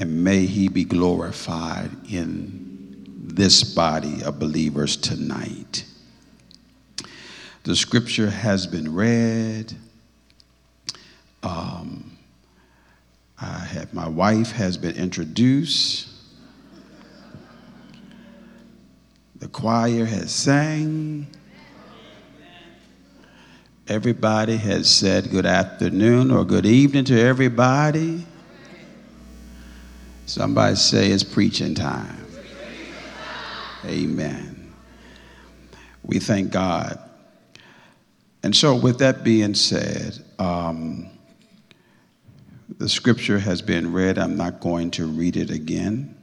and may he be glorified in this body of believers tonight. The scripture has been read. Um, I have, my wife has been introduced. The choir has sang. Everybody has said good afternoon or good evening to everybody. Somebody say it's preaching time. Amen. We thank God. And so, with that being said, um, the scripture has been read. I'm not going to read it again.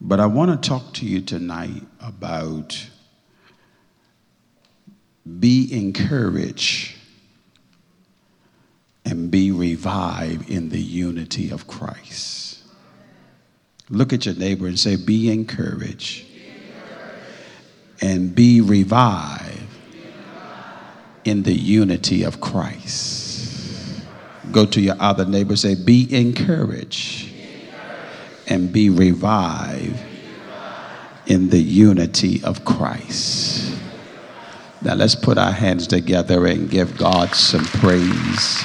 But I want to talk to you tonight about be encouraged and be revived in the unity of Christ. Look at your neighbor and say, Be encouraged, and be revived in the unity of Christ. Go to your other neighbor say, Be encouraged and be revived in the unity of Christ. Now let's put our hands together and give God some praise.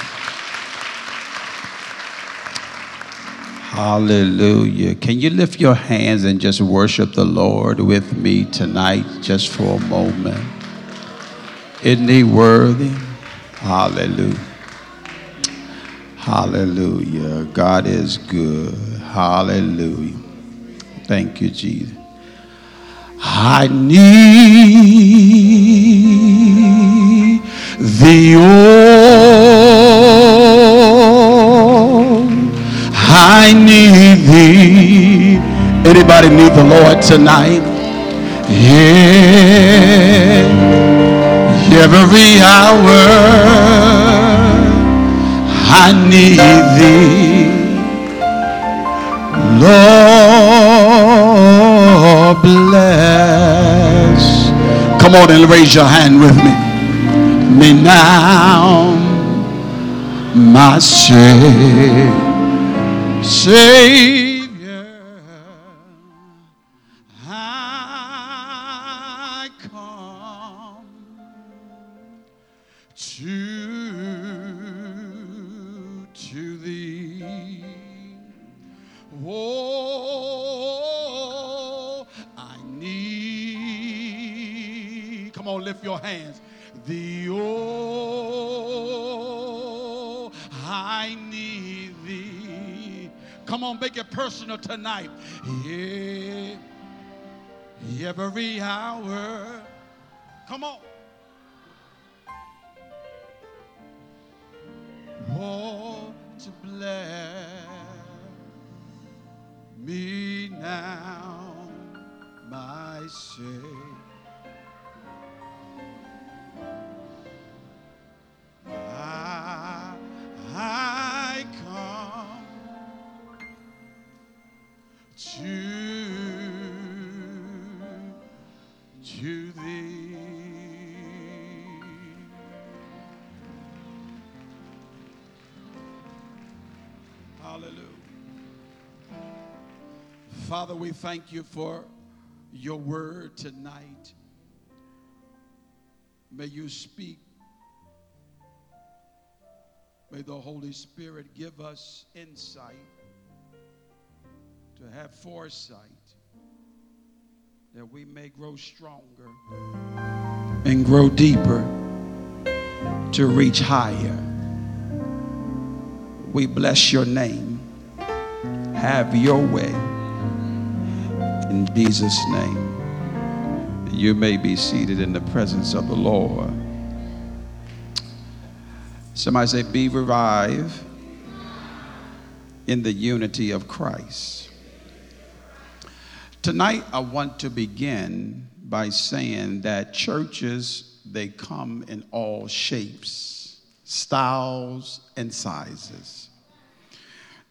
Hallelujah. Can you lift your hands and just worship the Lord with me tonight, just for a moment? Isn't he worthy? Hallelujah. Hallelujah. God is good. Hallelujah. Thank you, Jesus. I need thee, Anybody need the Lord tonight? Yeah, every hour I need thee, Lord bless. Come on and raise your hand with me. Me now, my Savior. Personal tonight. Yeah, every hour. Come on. Oh, to bless me now, my Savior. I, I come to, to thee. Hallelujah. Father, we thank you for your word tonight. May you speak. May the Holy Spirit give us insight to have foresight that we may grow stronger and grow deeper to reach higher. We bless your name. Have your way. In Jesus' name, you may be seated in the presence of the Lord. Somebody say, Be revived in the unity of Christ. Tonight, I want to begin by saying that churches, they come in all shapes, styles, and sizes.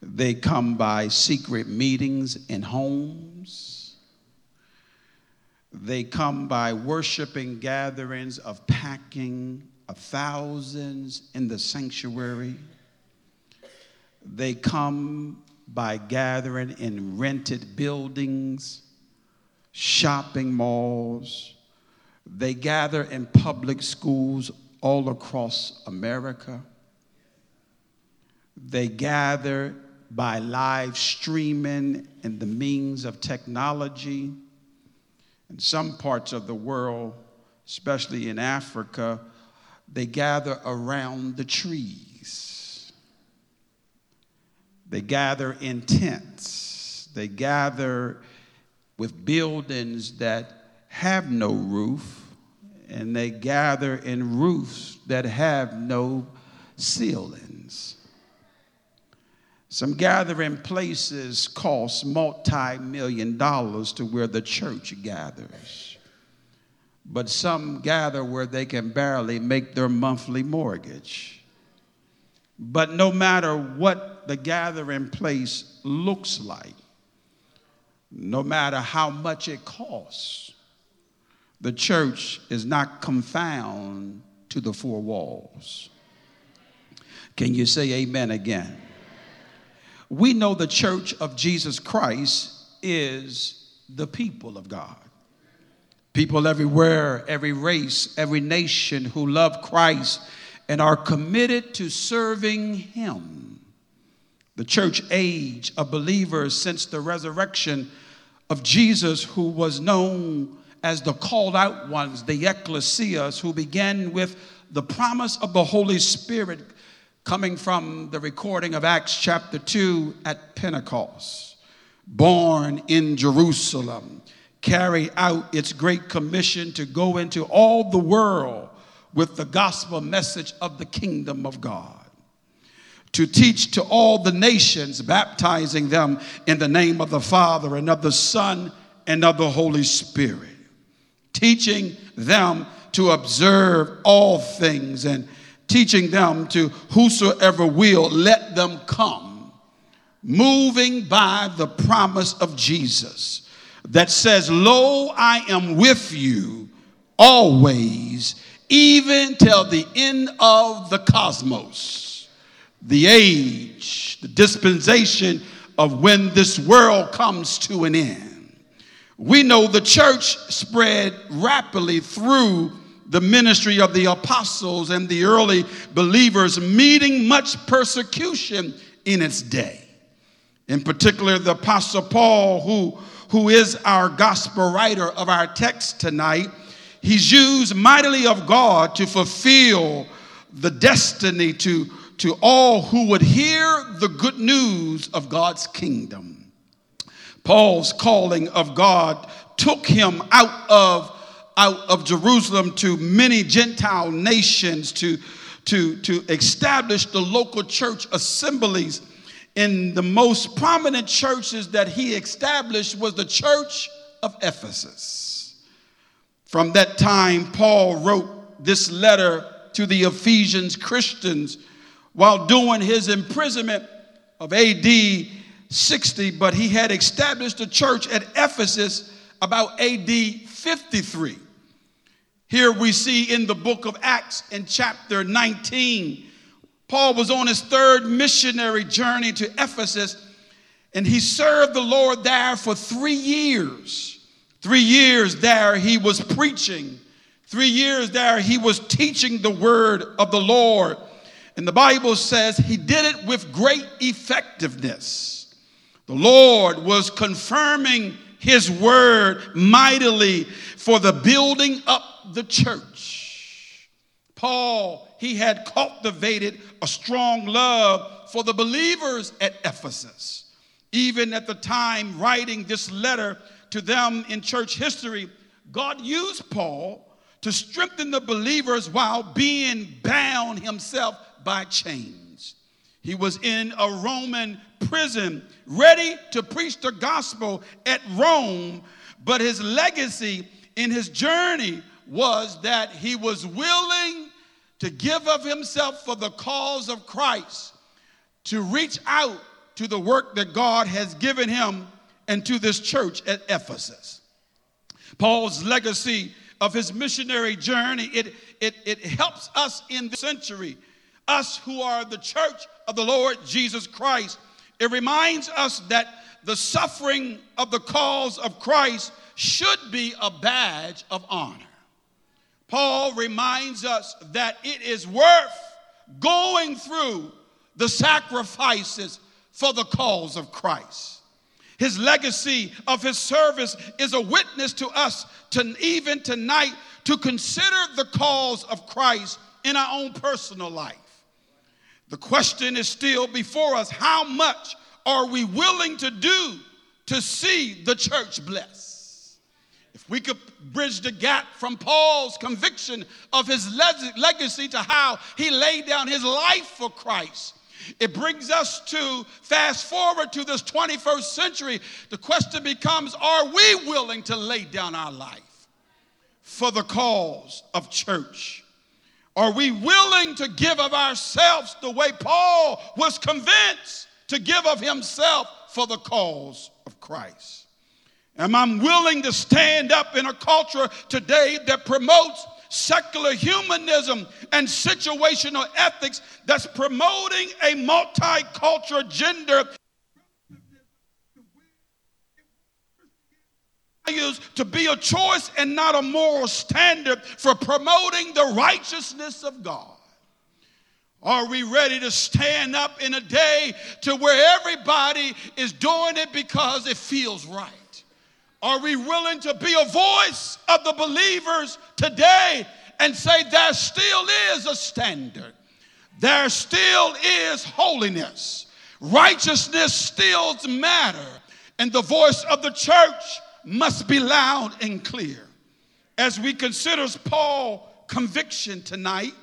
They come by secret meetings in homes. They come by worshiping gatherings of packing of thousands in the sanctuary. They come by gathering in rented buildings, shopping malls. They gather in public schools all across America. They gather by live streaming and the means of technology. In some parts of the world, especially in Africa, they gather around the trees. They gather in tents. They gather with buildings that have no roof, and they gather in roofs that have no ceilings. Some gathering places cost multi million dollars to where the church gathers. But some gather where they can barely make their monthly mortgage. But no matter what the gathering place looks like, no matter how much it costs, the church is not confined to the four walls. Can you say amen again? we know the church of Jesus Christ is the people of God. People everywhere, every race, every nation who love Christ and are committed to serving Him. The church age of believers since the resurrection of Jesus, who was known as the called out ones, the ecclesias, who began with the promise of the Holy Spirit coming from the recording of Acts chapter 2 at Pentecost. Born in Jerusalem, carry out its great commission to go into all the world with the gospel message of the kingdom of God. To teach to all the nations, baptizing them in the name of the Father and of the Son and of the Holy Spirit. Teaching them to observe all things and teaching them to whosoever will, let them come, moving by the promise of Jesus that says, Lo, I am with you always, even till the end of the cosmos, the age, the dispensation of when this world comes to an end. We know the church spread rapidly through the ministry of the apostles and the early believers, meeting much persecution in its day. In particular, the apostle Paul, who, who is our gospel writer of our text tonight, he's used mightily of God to fulfill the destiny to, to all who would hear the good news of God's kingdom. Paul's calling of God took him out of out of Jerusalem to many Gentile nations to, to, to establish the local church assemblies. In the most prominent churches that he established was the church of Ephesus. From that time, Paul wrote this letter to the Ephesians Christians while doing his imprisonment of AD 60, but he had established a church at Ephesus about AD 53. Here we see in the book of Acts in chapter 19, Paul was on his third missionary journey to Ephesus, and he served the Lord there for three years. Three years there he was preaching. Three years there he was teaching the word of the Lord. And the Bible says he did it with great effectiveness. The Lord was confirming his word mightily for the building up the church. Paul, he had cultivated a strong love for the believers at Ephesus. Even at the time writing this letter to them in church history, God used Paul to strengthen the believers while being bound himself by chains. He was in a Roman prison, ready to preach the gospel at Rome, but his legacy in his journey was that he was willing to give of himself for the cause of Christ, to reach out to the work that God has given him and to this church at Ephesus. Paul's legacy of his missionary journey, it, it, it helps us in the century, us who are the church of the Lord Jesus Christ, It reminds us that the suffering of the cause of Christ should be a badge of honor. Paul reminds us that it is worth going through the sacrifices for the cause of Christ. His legacy of his service is a witness to us to even tonight to consider the cause of Christ in our own personal life. The question is still before us how much are we willing to do to see the church blessed? If we could bridge the gap from Paul's conviction of his legacy to how he laid down his life for Christ, it brings us to fast forward to this 21st century. The question becomes are we willing to lay down our life for the cause of church? Are we willing to give of ourselves the way Paul was convinced to give of himself for the cause of Christ? Am I willing to stand up in a culture today that promotes secular humanism and situational ethics that's promoting a multicultural gender to be a choice and not a moral standard for promoting the righteousness of God? Are we ready to stand up in a day to where everybody is doing it because it feels right? Are we willing to be a voice of the believers today and say there still is a standard? There still is holiness. Righteousness still matter. And the voice of the church must be loud and clear. As we consider Paul's conviction tonight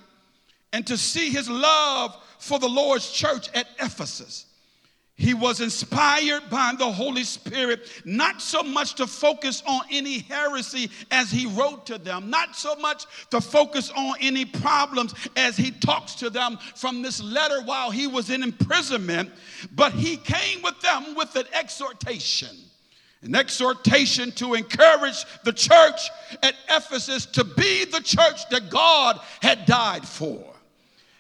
and to see his love for the Lord's church at Ephesus, he was inspired by the Holy Spirit, not so much to focus on any heresy as he wrote to them, not so much to focus on any problems as he talks to them from this letter while he was in imprisonment, but he came with them with an exhortation an exhortation to encourage the church at Ephesus to be the church that God had died for.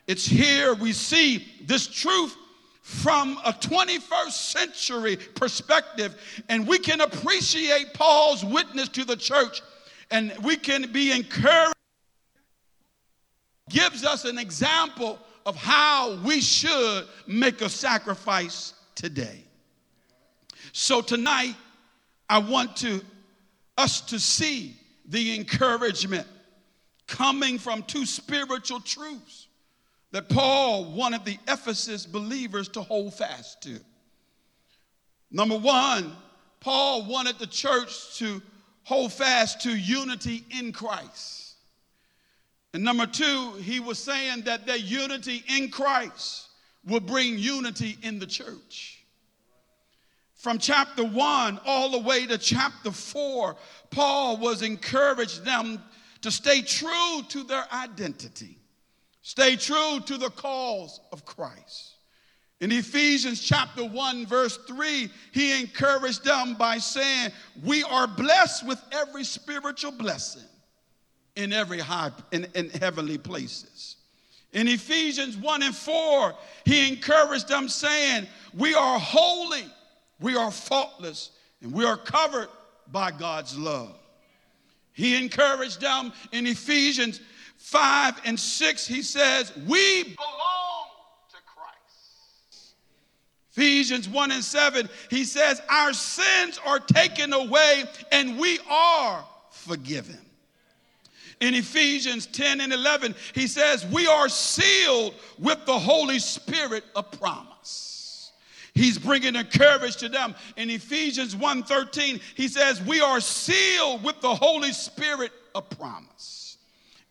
It's here we see this truth from a 21st century perspective, and we can appreciate Paul's witness to the church, and we can be encouraged. Gives us an example of how we should make a sacrifice today. So tonight, I want to us to see the encouragement coming from two spiritual truths that Paul wanted the Ephesus believers to hold fast to. Number one, Paul wanted the church to hold fast to unity in Christ. And number two, he was saying that that unity in Christ will bring unity in the church. From chapter 1 all the way to chapter 4, Paul was encouraged them to stay true to their identity, stay true to the cause of Christ. In Ephesians chapter 1, verse 3, he encouraged them by saying, We are blessed with every spiritual blessing in every high in, in heavenly places. In Ephesians 1 and 4, he encouraged them saying, We are holy we are faultless and we are covered by God's love. He encouraged them in Ephesians 5 and 6. He says, We belong to Christ. Ephesians 1 and 7, he says, Our sins are taken away and we are forgiven. In Ephesians 10 and 11, he says, We are sealed with the Holy Spirit of promise. He's bringing a courage to them. In Ephesians 1:13, he says, "We are sealed with the Holy Spirit of promise."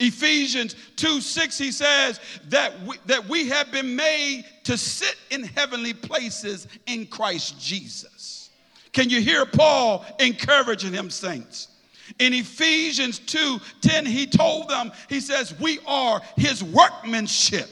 Ephesians 2 6, he says that we, that we have been made to sit in heavenly places in Christ Jesus. Can you hear Paul encouraging him, saints? In Ephesians 2 10, he told them, he says, We are his workmanship,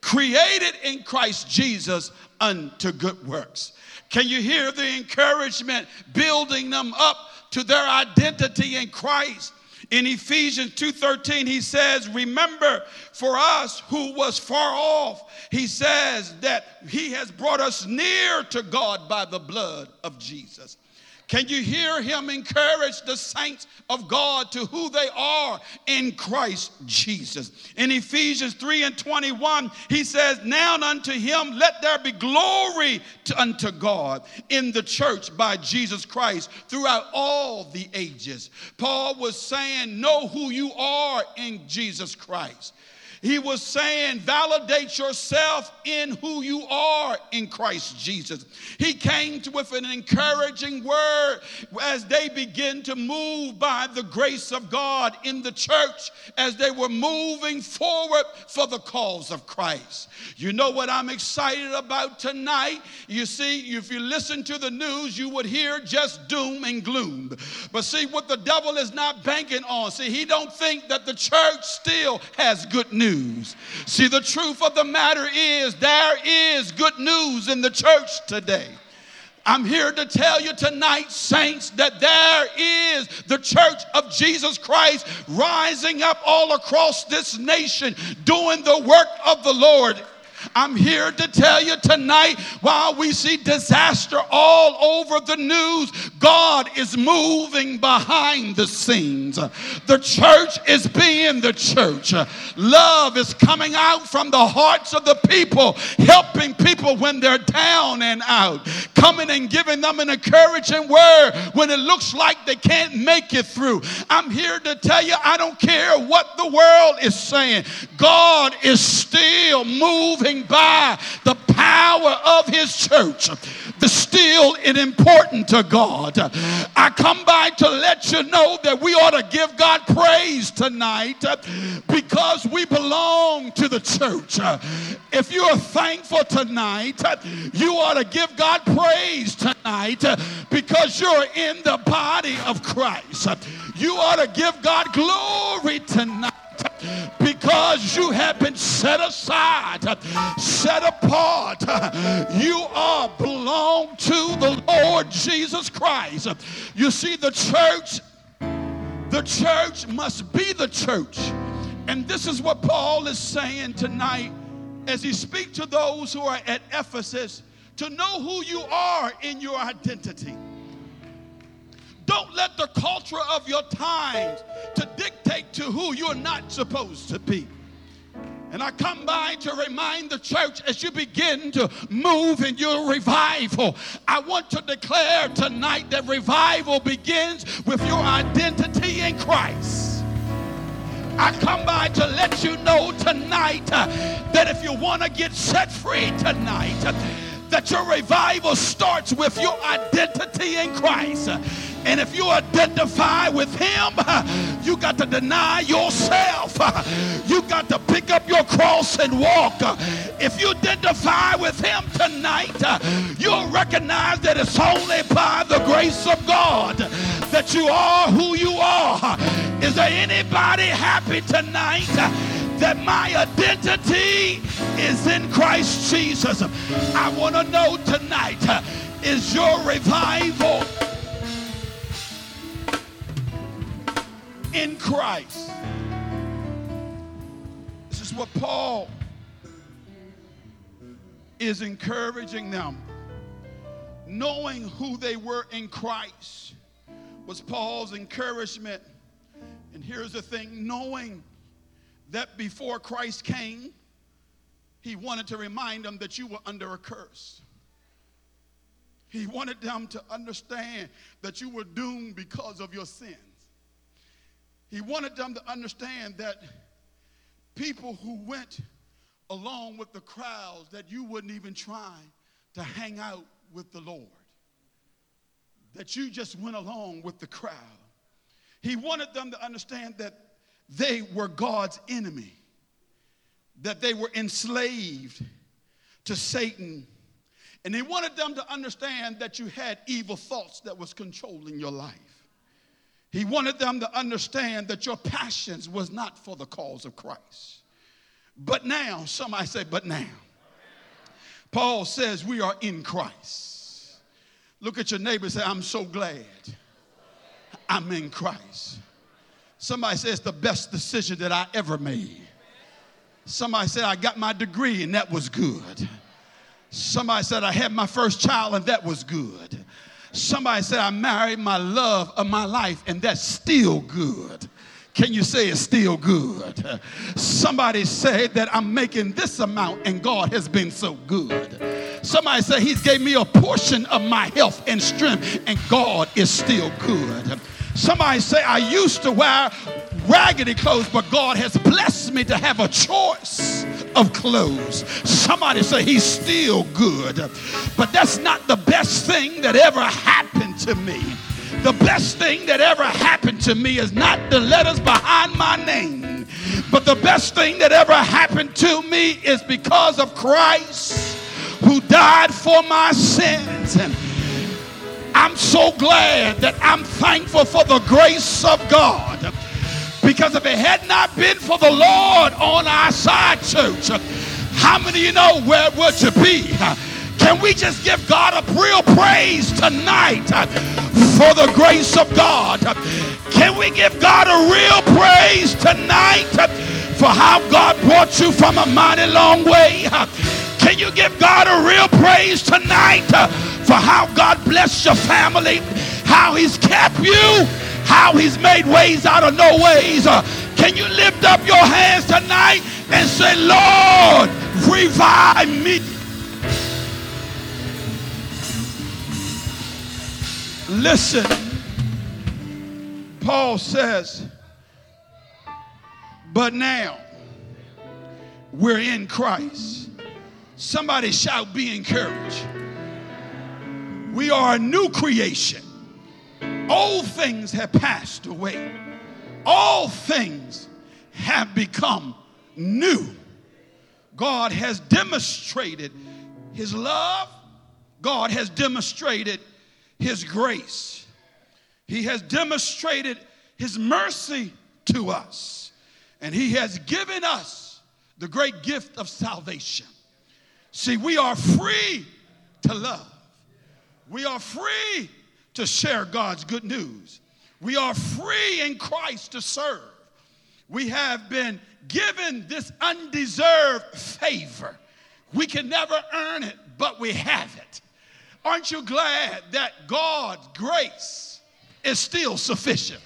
created in Christ Jesus unto good works. Can you hear the encouragement building them up to their identity in Christ? In Ephesians 2:13 he says, "Remember for us who was far off, he says that he has brought us near to God by the blood of Jesus." Can you hear him encourage the saints of God to who they are in Christ Jesus? In Ephesians 3 and 21, he says, Now unto him let there be glory to, unto God in the church by Jesus Christ throughout all the ages. Paul was saying, Know who you are in Jesus Christ. He was saying, validate yourself in who you are in Christ Jesus. He came to, with an encouraging word as they begin to move by the grace of God in the church as they were moving forward for the cause of Christ. You know what I'm excited about tonight? You see, if you listen to the news, you would hear just doom and gloom. But see, what the devil is not banking on, see, he don't think that the church still has good news news. See, the truth of the matter is there is good news in the church today. I'm here to tell you tonight, saints, that there is the church of Jesus Christ rising up all across this nation, doing the work of the Lord. I'm here to tell you tonight while we see disaster all over the news, God is moving behind the scenes. The church is being the church. Love is coming out from the hearts of the people, helping people when they're down and out, coming and giving them an encouraging word when it looks like they can't make it through. I'm here to tell you, I don't care what the world is saying, God is still moving by the power of his church the still important to God. I come by to let you know that we ought to give God praise tonight because we belong to the church. If you are thankful tonight, you ought to give God praise tonight because you're in the body of Christ. You ought to give God glory tonight because you have been set aside, set apart. You are belong to the Lord Jesus Christ. You see, the church, the church must be the church. And this is what Paul is saying tonight as he speaks to those who are at Ephesus to know who you are in your identity. Don't let the culture of your times to dictate to who you're not supposed to be. And I come by to remind the church as you begin to move in your revival. I want to declare tonight that revival begins with your identity in Christ. I come by to let you know tonight uh, that if you want to get set free tonight, uh, that your revival starts with your identity in Christ. And if you identify with him, you got to deny yourself. You got to pick up your cross and walk. If you identify with him tonight, you'll recognize that it's only by the grace of God that you are who you are. Is there anybody happy tonight? that my identity is in Christ Jesus. I want to know tonight is your revival in Christ. This is what Paul is encouraging them. Knowing who they were in Christ was Paul's encouragement. And here's the thing knowing that before Christ came, he wanted to remind them that you were under a curse. He wanted them to understand that you were doomed because of your sins. He wanted them to understand that people who went along with the crowds, that you wouldn't even try to hang out with the Lord, that you just went along with the crowd. He wanted them to understand that they were God's enemy, that they were enslaved to Satan. And he wanted them to understand that you had evil thoughts that was controlling your life. He wanted them to understand that your passions was not for the cause of Christ. But now, somebody say, but now. Paul says we are in Christ. Look at your neighbor say, I'm so glad I'm in Christ. Somebody says the best decision that I ever made. Somebody said I got my degree and that was good. Somebody said I had my first child and that was good. Somebody said I married my love of my life and that's still good. Can you say it's still good? Somebody said that I'm making this amount and God has been so good. Somebody said he's gave me a portion of my health and strength and God is still good. Somebody say I used to wear raggedy clothes, but God has blessed me to have a choice of clothes. Somebody say he's still good. But that's not the best thing that ever happened to me. The best thing that ever happened to me is not the letters behind my name, but the best thing that ever happened to me is because of Christ who died for my sins. And I'm so glad that I'm thankful for the grace of God. Because if it had not been for the Lord on our side, church, how many of you know where would you be? Can we just give God a real praise tonight for the grace of God? Can we give God a real praise tonight for how God brought you from a mighty long way? Can you give God a real praise tonight for how God blessed your family, how He's kept you, how He's made ways out of no ways? Uh, can you lift up your hands tonight and say, Lord, revive me? Listen, Paul says, but now we're in Christ. Somebody shout, be encouraged. We are a new creation. Old things have passed away, all things have become new. God has demonstrated his love, God has demonstrated his grace. He has demonstrated his mercy to us. And he has given us the great gift of salvation. See, we are free to love. We are free to share God's good news. We are free in Christ to serve. We have been given this undeserved favor. We can never earn it, but we have it. Aren't you glad that God's grace is still sufficient?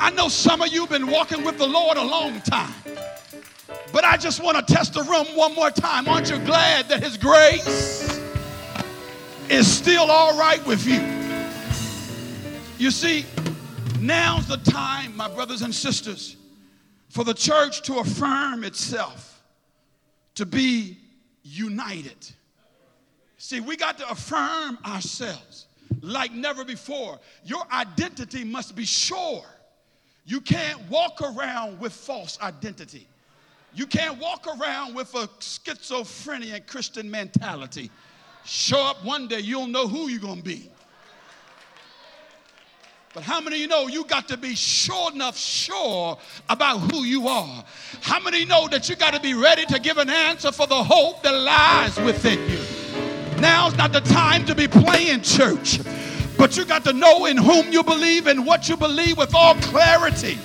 I know some of you have been walking with the Lord a long time, but I just want to test the room one more time. Aren't you glad that His grace is still all right with you? You see, now's the time, my brothers and sisters, for the church to affirm itself, to be united See, we got to affirm ourselves like never before. Your identity must be sure. You can't walk around with false identity. You can't walk around with a schizophrenia Christian mentality. Show up one day, you'll know who you're going to be. But how many of you know you got to be sure enough sure about who you are? How many know that you got to be ready to give an answer for the hope that lies within you? Now's not the time to be playing church, but you got to know in whom you believe and what you believe with all clarity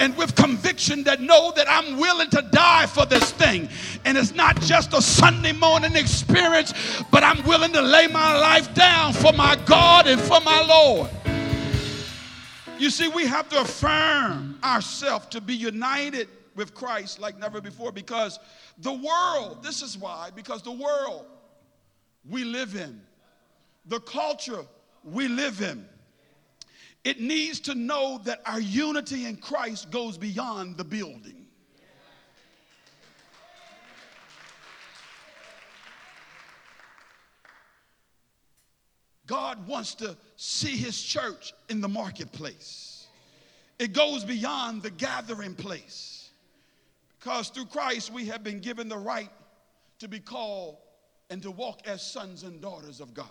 and with conviction that know that I'm willing to die for this thing. And it's not just a Sunday morning experience, but I'm willing to lay my life down for my God and for my Lord. You see, we have to affirm ourselves to be united with Christ like never before because the world, this is why, because the world we live in, the culture we live in. It needs to know that our unity in Christ goes beyond the building. God wants to see his church in the marketplace. It goes beyond the gathering place. Because through Christ we have been given the right to be called and to walk as sons and daughters of God.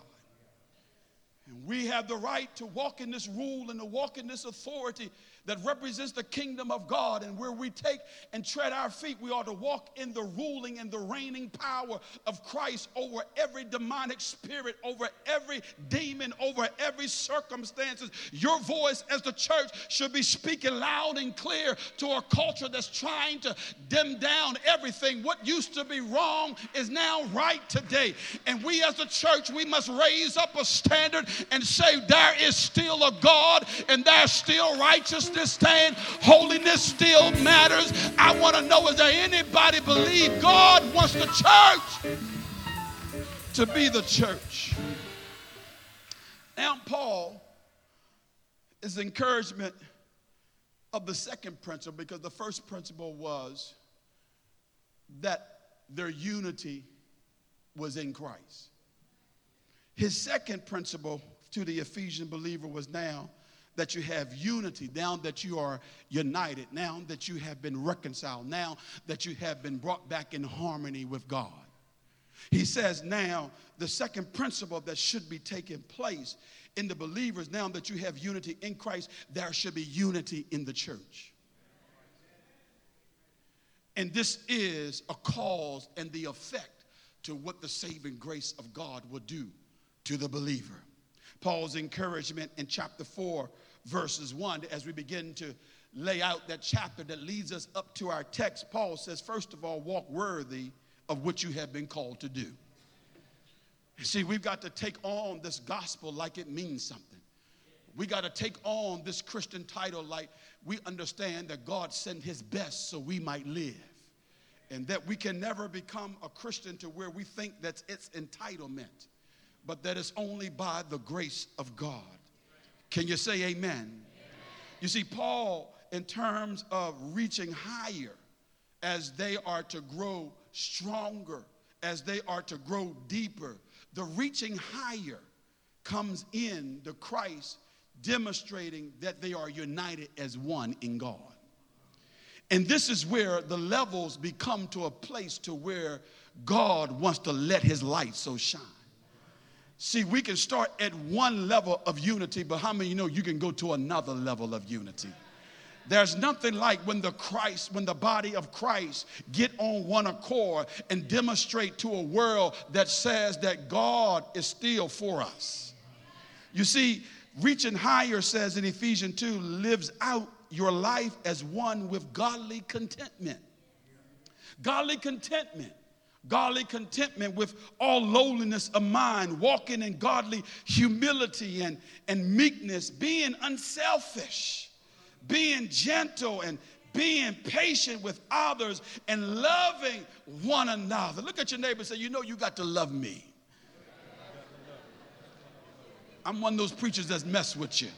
And we have the right to walk in this rule and to walk in this authority that represents the kingdom of God. And where we take and tread our feet, we ought to walk in the ruling and the reigning power of Christ over every demonic spirit, over every demon, over every circumstances. Your voice as the church should be speaking loud and clear to a culture that's trying to dim down everything. What used to be wrong is now right today. And we as a church, we must raise up a standard and say there is still a God and there's still righteousness stand. Holiness still matters. I want to know is there anybody believe God wants the church to be the church? Now, Paul is encouragement of the second principle because the first principle was that their unity was in Christ. His second principle to the Ephesian believer was now that you have unity, now that you are united, now that you have been reconciled, now that you have been brought back in harmony with God. He says now the second principle that should be taking place in the believers, now that you have unity in Christ, there should be unity in the church. And this is a cause and the effect to what the saving grace of God will do to the believer. Paul's encouragement in chapter 4, verses 1, as we begin to lay out that chapter that leads us up to our text, Paul says, first of all, walk worthy of what you have been called to do. You see, we've got to take on this gospel like it means something. We got to take on this Christian title like we understand that God sent his best so we might live. And that we can never become a Christian to where we think that's it's entitlement, but that it's only by the grace of God. Can you say amen? amen? You see, Paul, in terms of reaching higher, as they are to grow stronger, as they are to grow deeper, the reaching higher comes in the Christ demonstrating that they are united as one in God. And this is where the levels become to a place to where God wants to let his light so shine. See, we can start at one level of unity, but how many you know you can go to another level of unity? There's nothing like when the Christ, when the body of Christ get on one accord and demonstrate to a world that says that God is still for us. You see, reaching higher says in Ephesians 2 lives out your life as one with godly contentment. Godly contentment godly contentment with all lowliness of mind, walking in godly humility and, and meekness, being unselfish, being gentle and being patient with others and loving one another. Look at your neighbor and say, You know, you got to love me. I'm one of those preachers that's mess with you.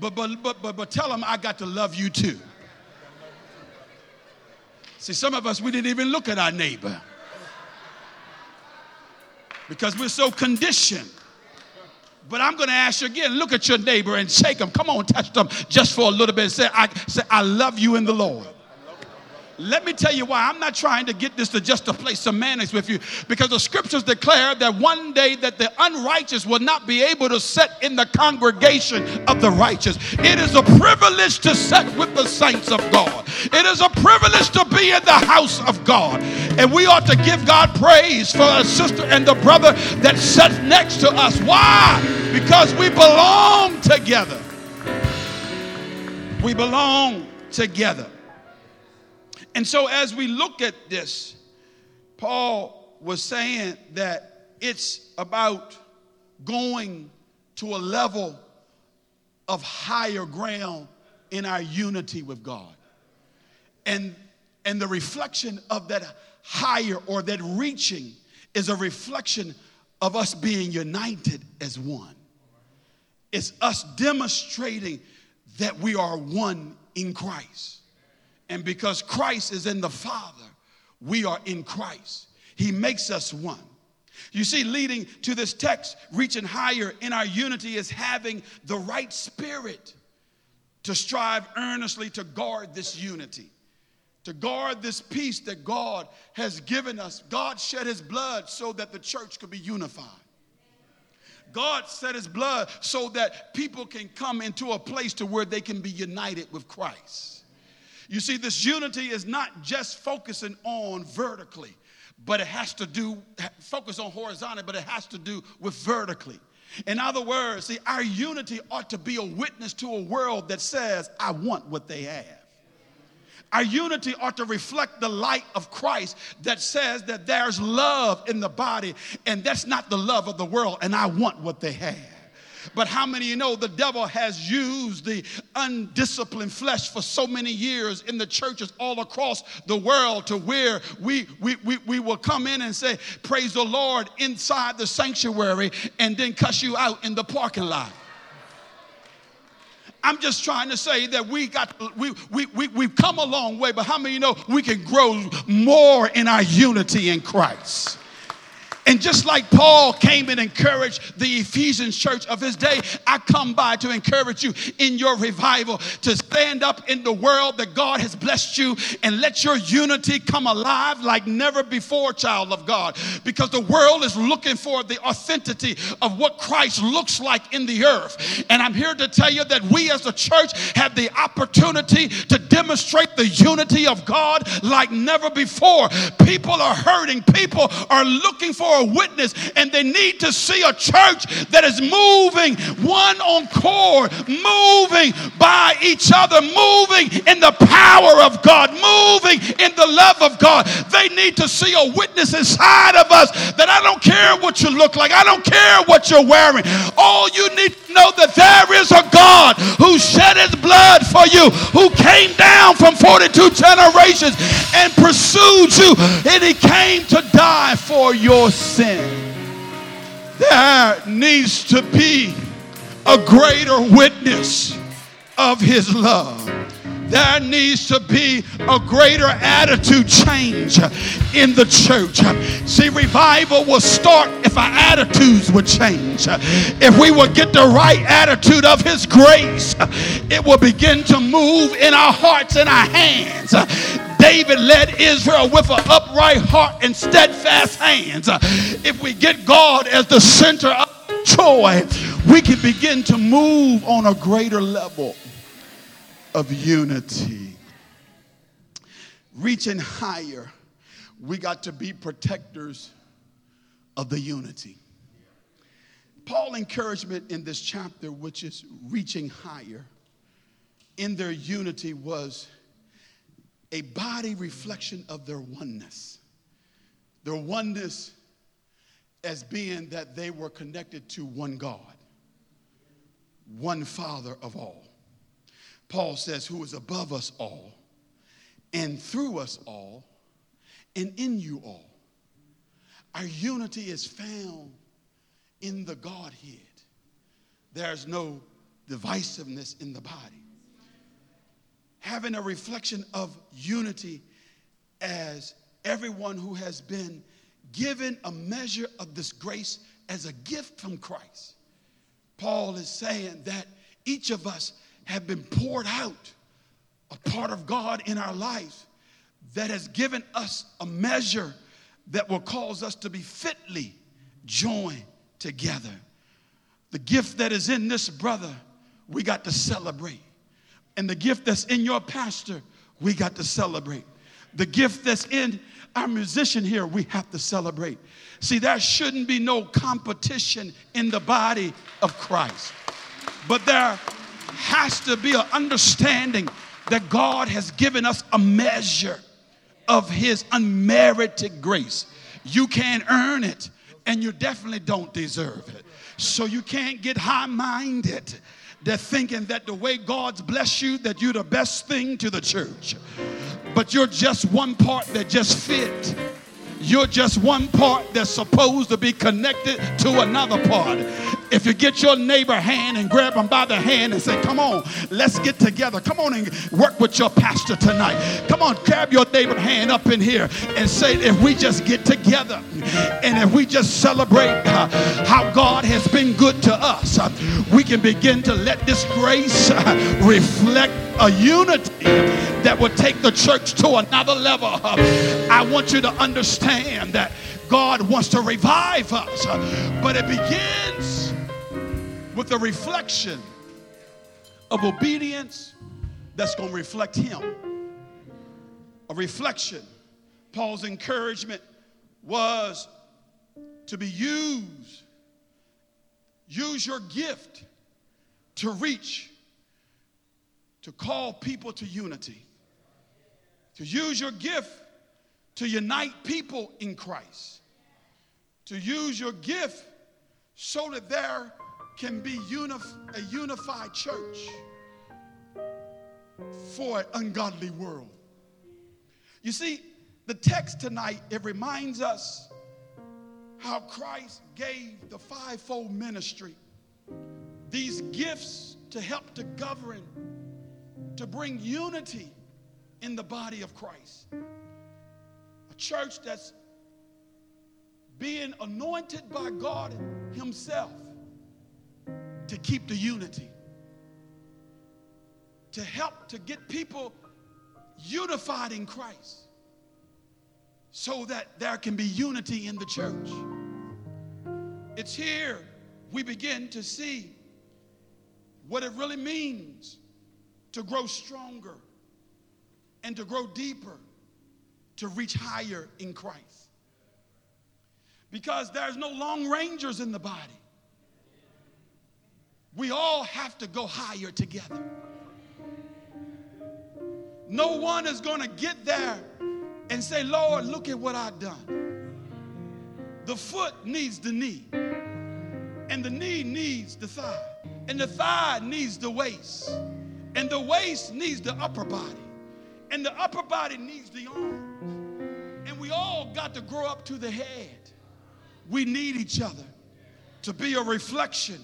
But, but, but, but, but tell them I got to love you too. See, some of us, we didn't even look at our neighbor because we're so conditioned. But I'm going to ask you again look at your neighbor and shake them. Come on, touch them just for a little bit. Say, I, say, I love you in the Lord. Let me tell you why. I'm not trying to get this to just to play semantics with you because the scriptures declare that one day that the unrighteous will not be able to sit in the congregation of the righteous. It is a privilege to sit with the saints of God. It is a privilege to be in the house of God. And we ought to give God praise for a sister and the brother that sits next to us. Why? Because we belong together. We belong together. And so, as we look at this, Paul was saying that it's about going to a level of higher ground in our unity with God. And, and the reflection of that higher or that reaching is a reflection of us being united as one. It's us demonstrating that we are one in Christ. And because Christ is in the Father, we are in Christ. He makes us one. You see, leading to this text, reaching higher in our unity is having the right spirit to strive earnestly to guard this unity, to guard this peace that God has given us. God shed his blood so that the church could be unified. God shed his blood so that people can come into a place to where they can be united with Christ. You see, this unity is not just focusing on vertically, but it has to do, focus on horizontally, but it has to do with vertically. In other words, see, our unity ought to be a witness to a world that says, I want what they have. Our unity ought to reflect the light of Christ that says that there's love in the body, and that's not the love of the world, and I want what they have. But how many you know the devil has used the undisciplined flesh for so many years in the churches all across the world to where we, we, we, we will come in and say, Praise the Lord inside the sanctuary and then cuss you out in the parking lot. I'm just trying to say that we got we, we, we, we've come a long way, but how many you know we can grow more in our unity in Christ? And just like Paul came and encouraged the Ephesians church of his day, I come by to encourage you in your revival to stand up in the world that God has blessed you and let your unity come alive like never before, child of God. Because the world is looking for the authenticity of what Christ looks like in the earth. And I'm here to tell you that we as a church have the opportunity to demonstrate the unity of God like never before. People are hurting, people are looking for a witness and they need to see a church that is moving one on core, moving by each other, moving in the power of God, moving in the love of God. They need to see a witness inside of us that I don't care what you look like, I don't care what you're wearing. All you need to know that there is a God who shed his blood for you, who came down from 42 generations and pursued you, and he came to die for your sin. There needs to be a greater witness of his love there needs to be a greater attitude change in the church. See, revival will start if our attitudes would change. If we would get the right attitude of His grace, it will begin to move in our hearts and our hands. David led Israel with an upright heart and steadfast hands. If we get God as the center of joy, we can begin to move on a greater level of unity. Reaching higher, we got to be protectors of the unity. Paul encouragement in this chapter, which is reaching higher, in their unity was a body reflection of their oneness. Their oneness as being that they were connected to one God, one Father of all. Paul says, who is above us all, and through us all, and in you all. Our unity is found in the Godhead. There's no divisiveness in the body. Having a reflection of unity as everyone who has been given a measure of this grace as a gift from Christ. Paul is saying that each of us have been poured out, a part of God in our life that has given us a measure that will cause us to be fitly joined together. The gift that is in this brother, we got to celebrate. And the gift that's in your pastor, we got to celebrate. The gift that's in our musician here, we have to celebrate. See, there shouldn't be no competition in the body of Christ. But there has to be an understanding that God has given us a measure of His unmerited grace. You can't earn it, and you definitely don't deserve it. So you can't get high minded. They're thinking that the way God's blessed you, that you're the best thing to the church. But you're just one part that just fit. You're just one part that's supposed to be connected to another part. If you get your neighbor hand and grab them by the hand and say, Come on, let's get together. Come on and work with your pastor tonight. Come on, grab your neighbor hand up in here and say, If we just get together and if we just celebrate uh, how God has been good to us, uh, we can begin to let this grace uh, reflect a unity that will take the church to another level. Uh, I want you to understand that God wants to revive us, uh, but it begins with a reflection of obedience that's going to reflect him. A reflection. Paul's encouragement was to be used. Use your gift to reach, to call people to unity, to use your gift to unite people in Christ, to use your gift so that there can be unif- a unified church for an ungodly world. You see, the text tonight, it reminds us how Christ gave the fivefold ministry these gifts to help to govern, to bring unity in the body of Christ. A church that's being anointed by God Himself to keep the unity, to help to get people unified in Christ so that there can be unity in the church. It's here we begin to see what it really means to grow stronger and to grow deeper, to reach higher in Christ. Because there's no lone rangers in the body. We all have to go higher together. No one is going to get there and say, Lord, look at what I've done. The foot needs the knee, and the knee needs the thigh, and the thigh needs the waist, and the waist needs the upper body, and the upper body needs the arms. And we all got to grow up to the head. We need each other to be a reflection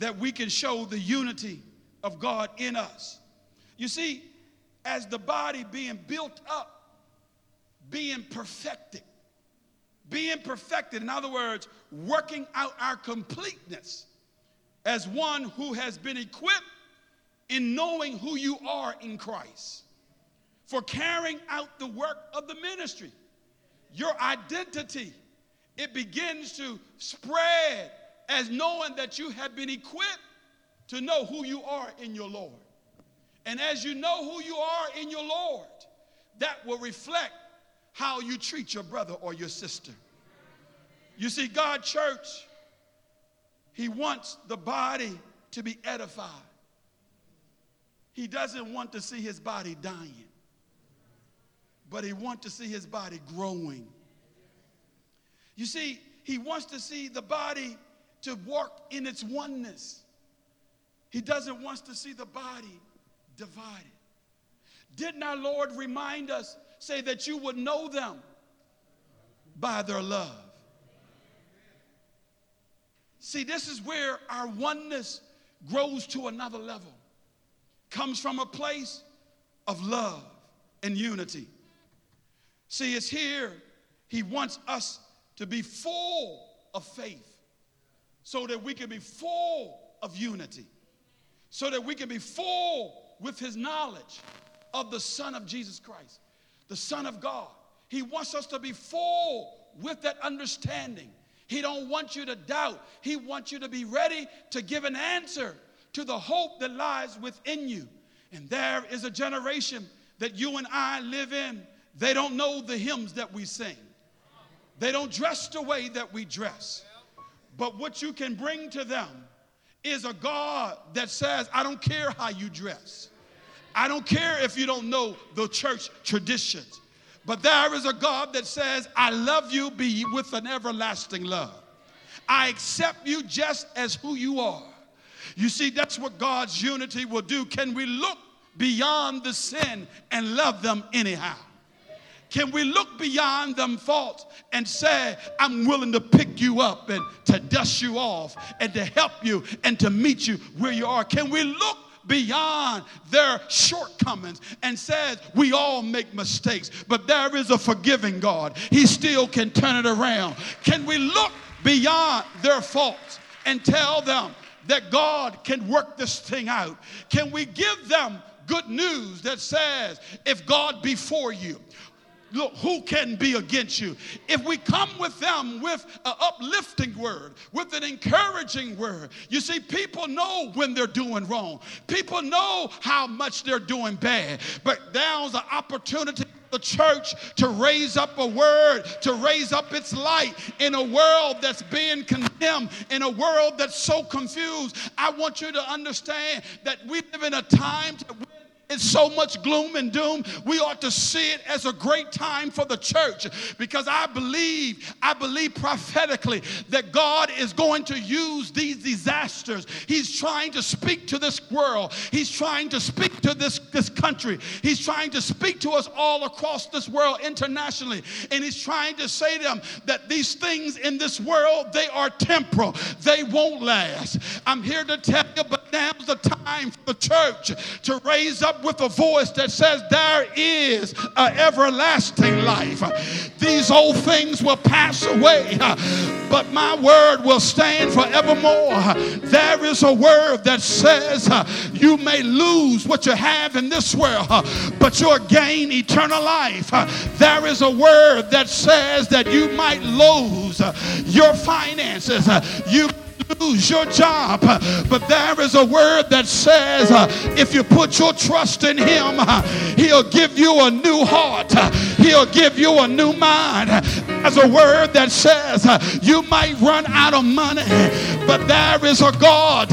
that we can show the unity of God in us. You see, as the body being built up, being perfected, being perfected, in other words, working out our completeness as one who has been equipped in knowing who you are in Christ for carrying out the work of the ministry. Your identity, it begins to spread as knowing that you have been equipped to know who you are in your Lord. And as you know who you are in your Lord, that will reflect how you treat your brother or your sister. You see, God, church, He wants the body to be edified. He doesn't want to see His body dying, but He wants to see His body growing. You see, He wants to see the body to walk in its oneness. He doesn't want to see the body divided. Didn't our Lord remind us, say that you would know them by their love? See, this is where our oneness grows to another level, comes from a place of love and unity. See, it's here he wants us to be full of faith so that we can be full of unity, so that we can be full with his knowledge of the Son of Jesus Christ, the Son of God. He wants us to be full with that understanding. He don't want you to doubt. He wants you to be ready to give an answer to the hope that lies within you. And there is a generation that you and I live in. They don't know the hymns that we sing. They don't dress the way that we dress. But what you can bring to them is a God that says, I don't care how you dress. I don't care if you don't know the church traditions. But there is a God that says, I love you be with an everlasting love. I accept you just as who you are. You see, that's what God's unity will do. Can we look beyond the sin and love them anyhow? Can we look beyond them faults and say, I'm willing to pick you up and to dust you off and to help you and to meet you where you are? Can we look beyond their shortcomings and says we all make mistakes, but there is a forgiving God. He still can turn it around. Can we look beyond their faults and tell them that God can work this thing out? Can we give them good news that says if God be for you, look, who can be against you? If we come with them with an uplifting word, with an encouraging word, you see, people know when they're doing wrong. People know how much they're doing bad. But there's an opportunity for the church to raise up a word, to raise up its light in a world that's being condemned, in a world that's so confused. I want you to understand that we live in a time it's so much gloom and doom. We ought to see it as a great time for the church because I believe, I believe prophetically that God is going to use these disasters. He's trying to speak to this world. He's trying to speak to this, this country. He's trying to speak to us all across this world internationally. And he's trying to say to them that these things in this world, they are temporal. They won't last. I'm here to tell you, but now's the time for the church to raise up with a voice that says, There is an everlasting life. These old things will pass away, but my word will stand forevermore. There is a word that says, You may lose what you have in this world, but you'll gain eternal life. There is a word that says that you might lose your finances. You lose your job. But there is a word that says uh, if you put your trust in Him, uh, He'll give you a new heart, He'll give you a new mind. There's a word that says uh, you might run out of money, but there is a God.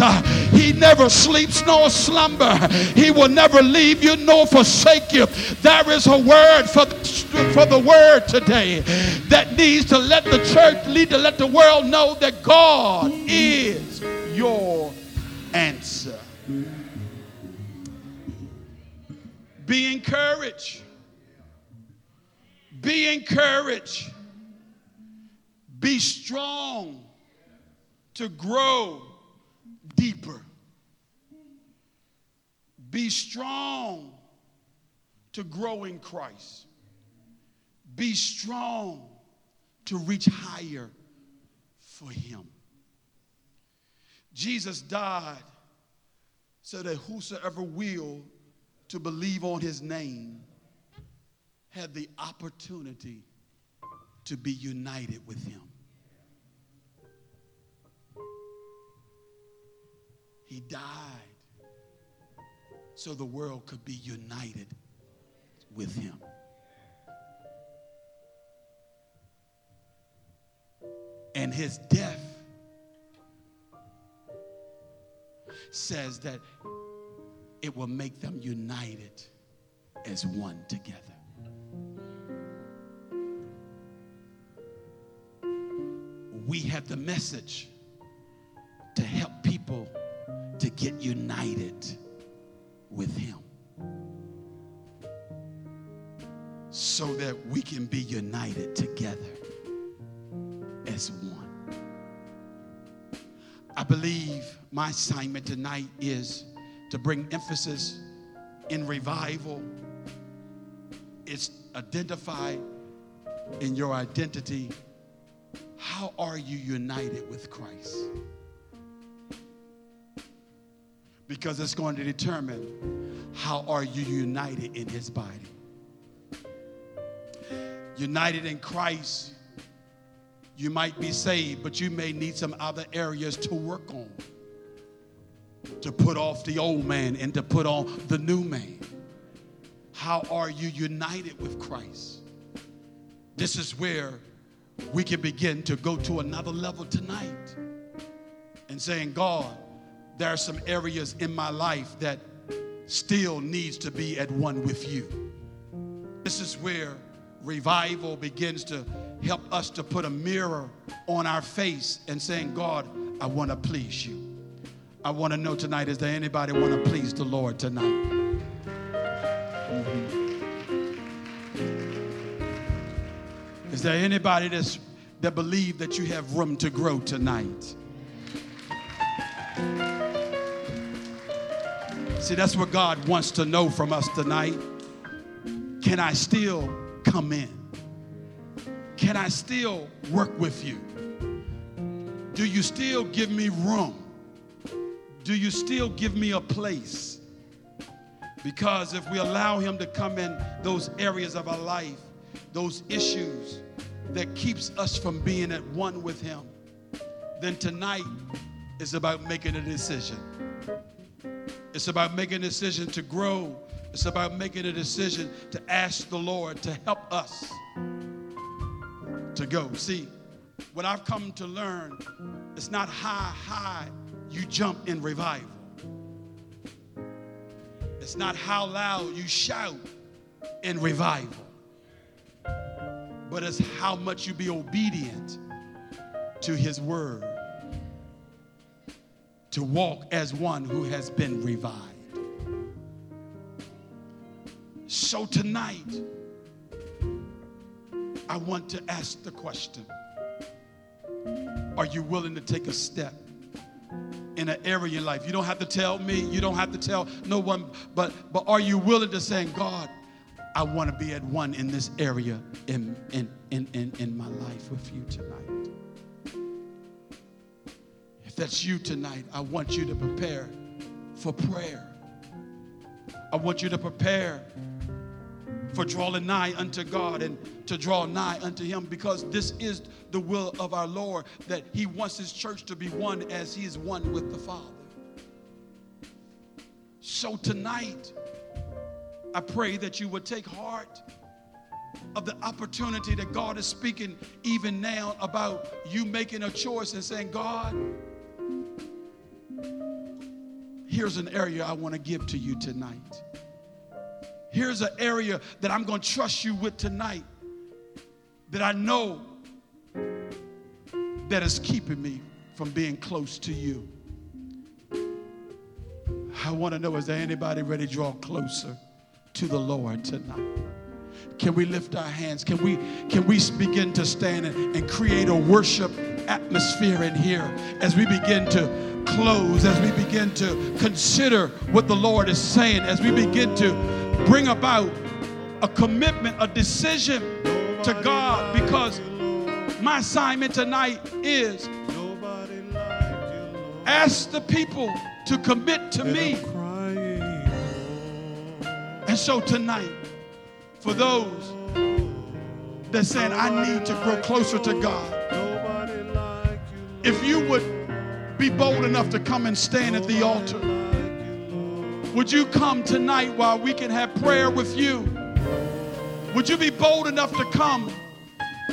He never sleeps nor slumber. He will never leave you nor forsake you. There is a word for for the word today that needs to let the church, need to let the world know that God is your answer. Be encouraged. Be encouraged. Be strong to grow deeper. Be strong to grow in Christ. Be strong to reach higher for Him. Jesus died so that whosoever will to believe on His name had the opportunity to be united with Him. He died so the world could be united with him. And his death says that it will make them united as one together. We have the message to help people to get united with Him so that we can be united together as one. I believe my assignment tonight is to bring emphasis in revival. It's identify in your identity. How are you united with Christ? Because it's going to determine how are you united in his body. United in Christ, you might be saved, but you may need some other areas to work on to put off the old man and to put on the new man. How are you united with Christ? This is where we can begin to go to another level tonight and saying, God, there are some areas in my life that still needs to be at one with you. This is where revival begins to help us to put a mirror on our face and saying, God, I want to please you. I want to know tonight, is there anybody want to please the Lord tonight? Mm-hmm. Is there anybody that's, that believe that you have room to grow tonight? See, that's what God wants to know from us tonight. Can I still come in? Can I still work with you? Do you still give me room? Do you still give me a place? Because if we allow Him to come in those areas of our life, those issues that keeps us from being at one with him, then tonight is about making a decision. It's about making a decision to grow. It's about making a decision to ask the Lord to help us to go. See, what I've come to learn, it's not high, high you jump in revival. It's not how loud you shout in revival, but it's how much you be obedient to his word to walk as one who has been revived. So tonight, I want to ask the question Are you willing to take a step in an area in your life? You don't have to tell me, you don't have to tell no one, but, but are you willing to say, God, I want to be at one in this area in, in, in, in, in my life with you tonight? That's you tonight, I want you to prepare for prayer. I want you to prepare for drawing nigh unto God and to draw nigh unto Him because this is the will of our Lord that He wants His church to be one as He is one with the Father. So tonight, I pray that you would take heart of the opportunity that God is speaking even now about you making a choice and saying, God, here's an area I want to give to you tonight. Here's an area that I'm going to trust you with tonight that I know that is keeping me from being close to you. I want to know is there anybody ready to draw closer to the Lord tonight? Can we lift our hands? Can we can we begin to stand and, and create a worship atmosphere in here as we begin to close, as we begin to consider what the Lord is saying, as we begin to bring about a commitment, a decision to God because my assignment tonight is ask the people to commit to me. And so tonight, for those that saying, I need to grow closer to God, if you would be bold enough to come and stand at the altar. Would you come tonight while we can have prayer with you? Would you be bold enough to come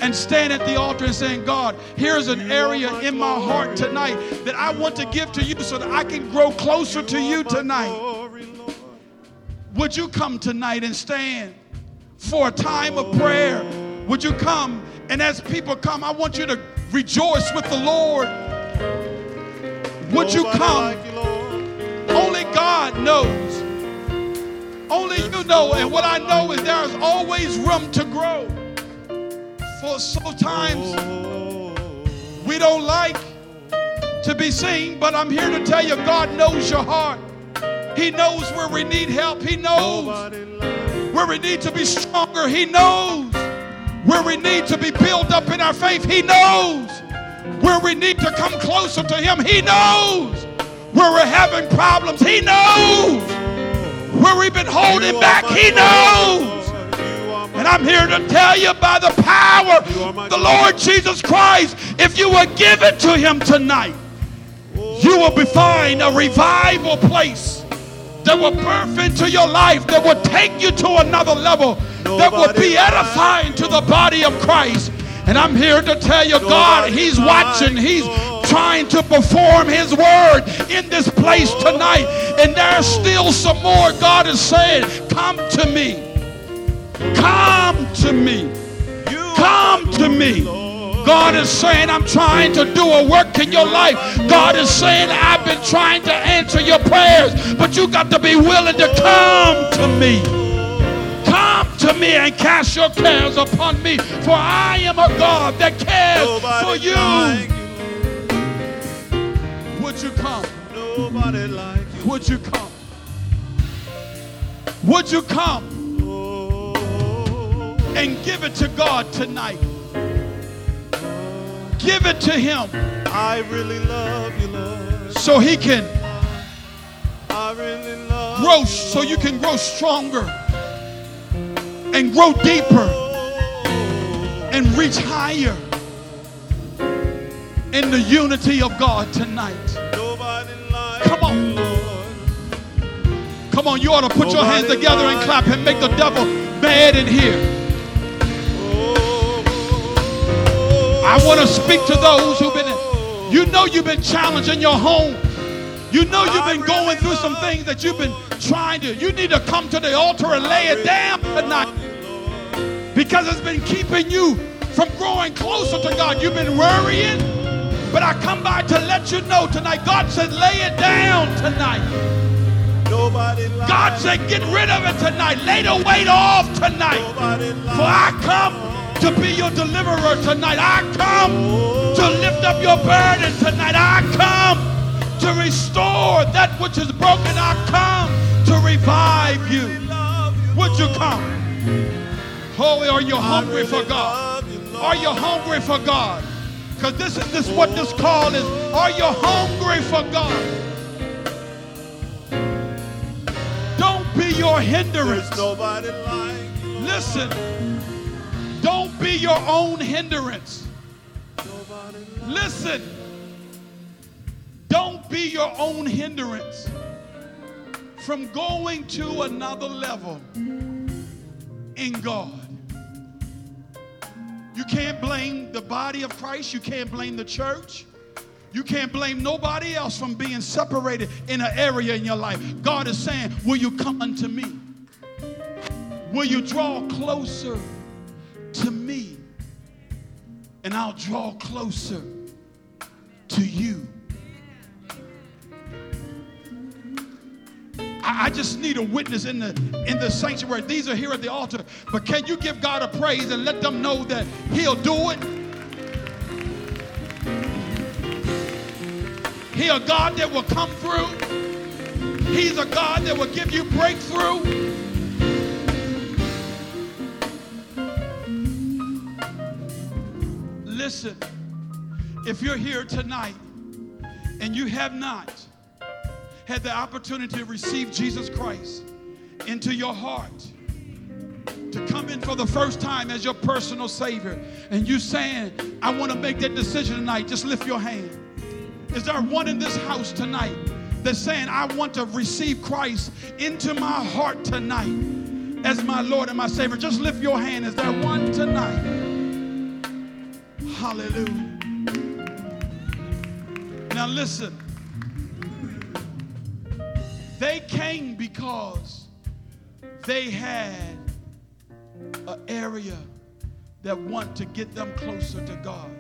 and stand at the altar and saying, God, here's an area in my heart tonight that I want to give to you so that I can grow closer to you tonight? Would you come tonight and stand for a time of prayer? Would you come? And as people come, I want you to rejoice with the Lord. Would you come? Only God knows. Only you know. And what I know is there is always room to grow. For sometimes we don't like to be seen, but I'm here to tell you God knows your heart. He knows where we need help. He knows where we need to be stronger. He knows where we need to be built up in our faith. He knows where we need to come closer to Him. He knows where we're having problems. He knows. Where we've been holding back, He knows. And I'm here to tell you by the power of the Lord Jesus Christ, if you will give it to Him tonight, you will be find a revival place that will birth into your life, that will take you to another level, that will be edifying to the body of Christ. And I'm here to tell you, God, He's watching. He's trying to perform His word in this place tonight. And there's still some more. God is saying, Come to me. Come to me. Come to me. God is saying, I'm trying to do a work in your life. God is saying, I've been trying to answer your prayers, but you got to be willing to come to me. Come to me and cast your cares upon me, for I am a God that cares Nobody for you. Like would you come? Nobody like you. Would you come? Would you come oh. and give it to God tonight? Give it to Him. I really love you, Lord. So He can I really love grow, so you can grow stronger and grow deeper and reach higher in the unity of God tonight. Come on. Come on, you ought to put your hands together and clap and make the devil mad in here. I want to speak to those who've been, you know, you've been challenged in your home. You know, you've been going through some things that you've been trying to. You need to come to the altar and lay it down tonight because it's been keeping you from growing closer to God. You've been worrying, but I come by to let you know tonight. God said, lay it down tonight. Nobody God said, get rid of it tonight. Lay the weight off tonight. For I come to be your deliverer tonight. I come to lift up your burden tonight. I come to restore that which is broken. I come to revive you. Would you come? Holy, are you hungry for God? Are you hungry for God? Because this is this what this call is. Are you hungry for God? Don't be your hindrance. There's nobody like you. Listen, don't be your own hindrance. Listen, don't be your own hindrance from going to another level in God. You can't blame the body of Christ, you can't blame the church. You can't blame nobody else from being separated in an area in your life. God is saying, Will you come unto me? Will you draw closer to me? And I'll draw closer to you. I I just need a witness in the in the sanctuary. These are here at the altar. But can you give God a praise and let them know that He'll do it? He a God that will come through. He's a God that will give you breakthrough. Listen, if you're here tonight and you have not had the opportunity to receive Jesus Christ into your heart, to come in for the first time as your personal Savior, and you're saying, I want to make that decision tonight, just lift your hand. Is there one in this house tonight that's saying, I want to receive Christ into my heart tonight as my Lord and my Savior? Just lift your hand. Is there one tonight? Hallelujah. Now listen. They came because they had an area that want to get them closer to God.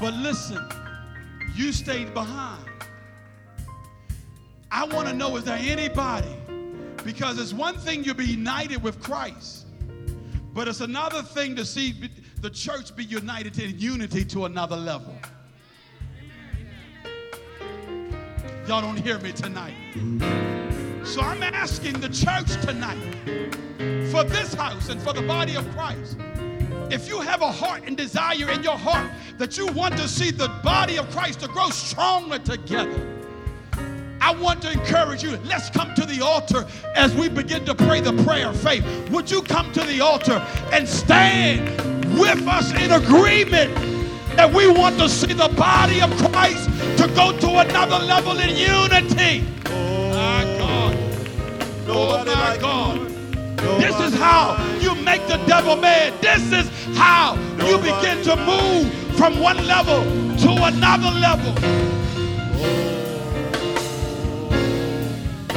But listen, you stayed behind. I want to know is there anybody? Because it's one thing to be united with Christ, but it's another thing to see the church be united in unity to another level. Y'all don't hear me tonight. So I'm asking the church tonight, for this house and for the body of Christ, if you have a heart and desire in your heart that you want to see the body of Christ to grow stronger together, I want to encourage you. Let's come to the altar as we begin to pray the prayer of faith. Would you come to the altar and stand with us in agreement that we want to see the body of Christ to go to another level in unity? My God. Oh, my God. Oh, this is how you make the devil mad. This is how you begin to move from one level to another level.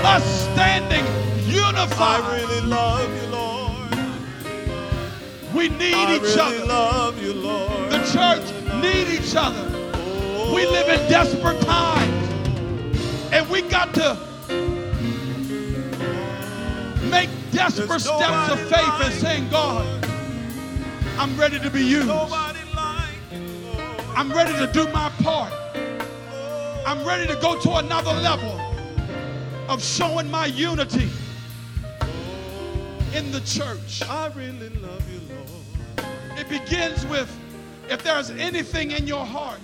Us standing I unified. really love you, Lord. We need I each really other. love you, Lord. The church need each other. We oh. live in desperate times. And we got to make desperate steps of faith and saying, God, I'm ready to be used. Like you, I'm ready to do my part. I'm ready to go to another level of showing my unity in the church. Oh. I really love you, Lord. It begins with if there's anything in your heart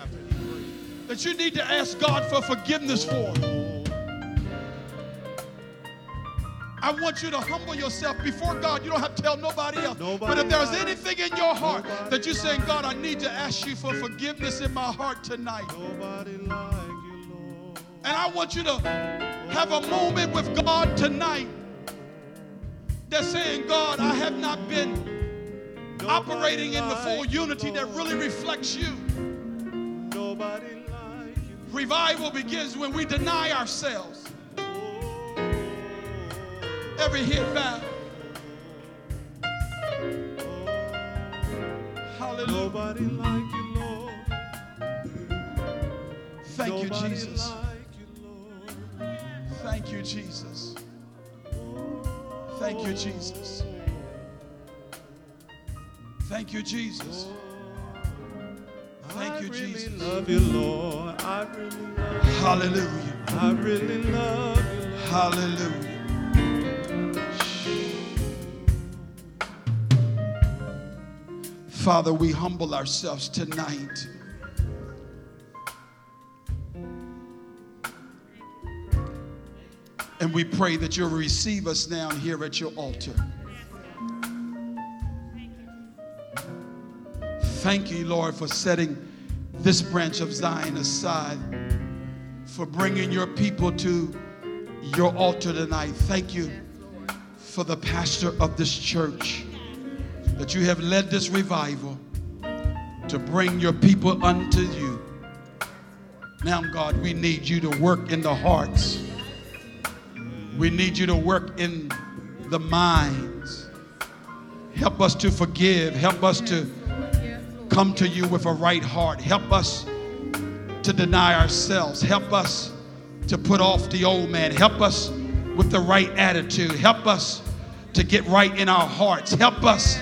After he breathed. that you need to ask God for forgiveness for. I want you to humble yourself before God. You don't have to tell nobody else. Nobody but if there's anything in your heart that you're saying, God, I need to ask you for forgiveness in my heart tonight. Nobody like you, Lord. And I want you to have a moment with God tonight that's saying, God, I have not been operating in the full unity that really reflects you. Nobody. Revival begins when we deny ourselves. Oh. Every hit bow. Hallelujah. Nobody like you, Lord. Thank you, Jesus. like you. Thank you, Jesus. Thank you, Jesus. Thank you, Jesus. Thank I you, really Jesus. love you, Lord. I really love you. Hallelujah. I really love you, Lord. Hallelujah. Father, we humble ourselves tonight. And we pray that you'll receive us down here at your altar. Thank you, Lord, for setting this branch of Zion aside, for bringing your people to your altar tonight. Thank you for the pastor of this church that you have led this revival to bring your people unto you. Now, God, we need you to work in the hearts. We need you to work in the minds. Help us to forgive. Help us to come to you with a right heart. Help us to deny ourselves. Help us to put off the old man. Help us with the right attitude. Help us to get right in our hearts. Help us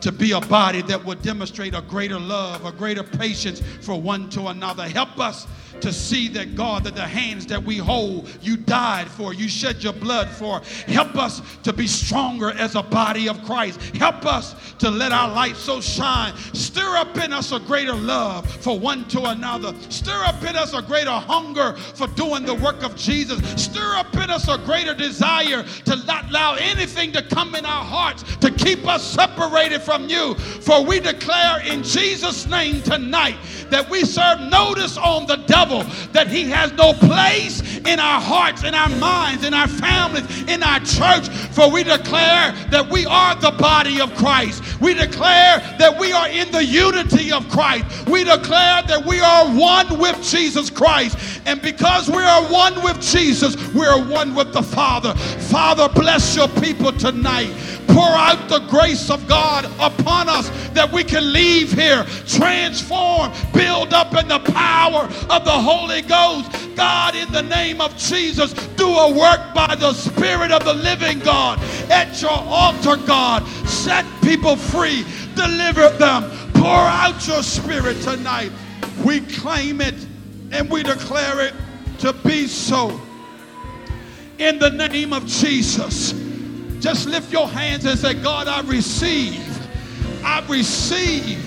to be a body that will demonstrate a greater love, a greater patience for one to another. Help us to see that God, that the hands that we hold, you died for, you shed your blood for. Help us to be stronger as a body of Christ. Help us to let our light so shine. Stir up in us a greater love for one to another. Stir up in us a greater hunger for doing the work of Jesus. Stir up in us a greater desire to not allow anything to come in our hearts to keep us separated from you. For we declare in Jesus' name tonight that we serve notice on the devil that he has no place in our hearts, in our minds, in our families, in our church. For we declare that we are the body of Christ. We declare that we are in the unity of Christ. We declare that we are one with Jesus Christ. And because we are one with Jesus, we are one with the Father. Father, bless your people tonight. Pour out the grace of God upon us that we can leave here transformed, build up in the power of the Holy Ghost. God, in the name of Jesus, do a work by the Spirit of the living God at your altar, God. Set people free, deliver them, pour out your Spirit tonight. We claim it and we declare it to be so. In the name of Jesus. Just lift your hands and say, God, I receive. I receive.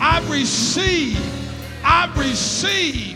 I receive. I receive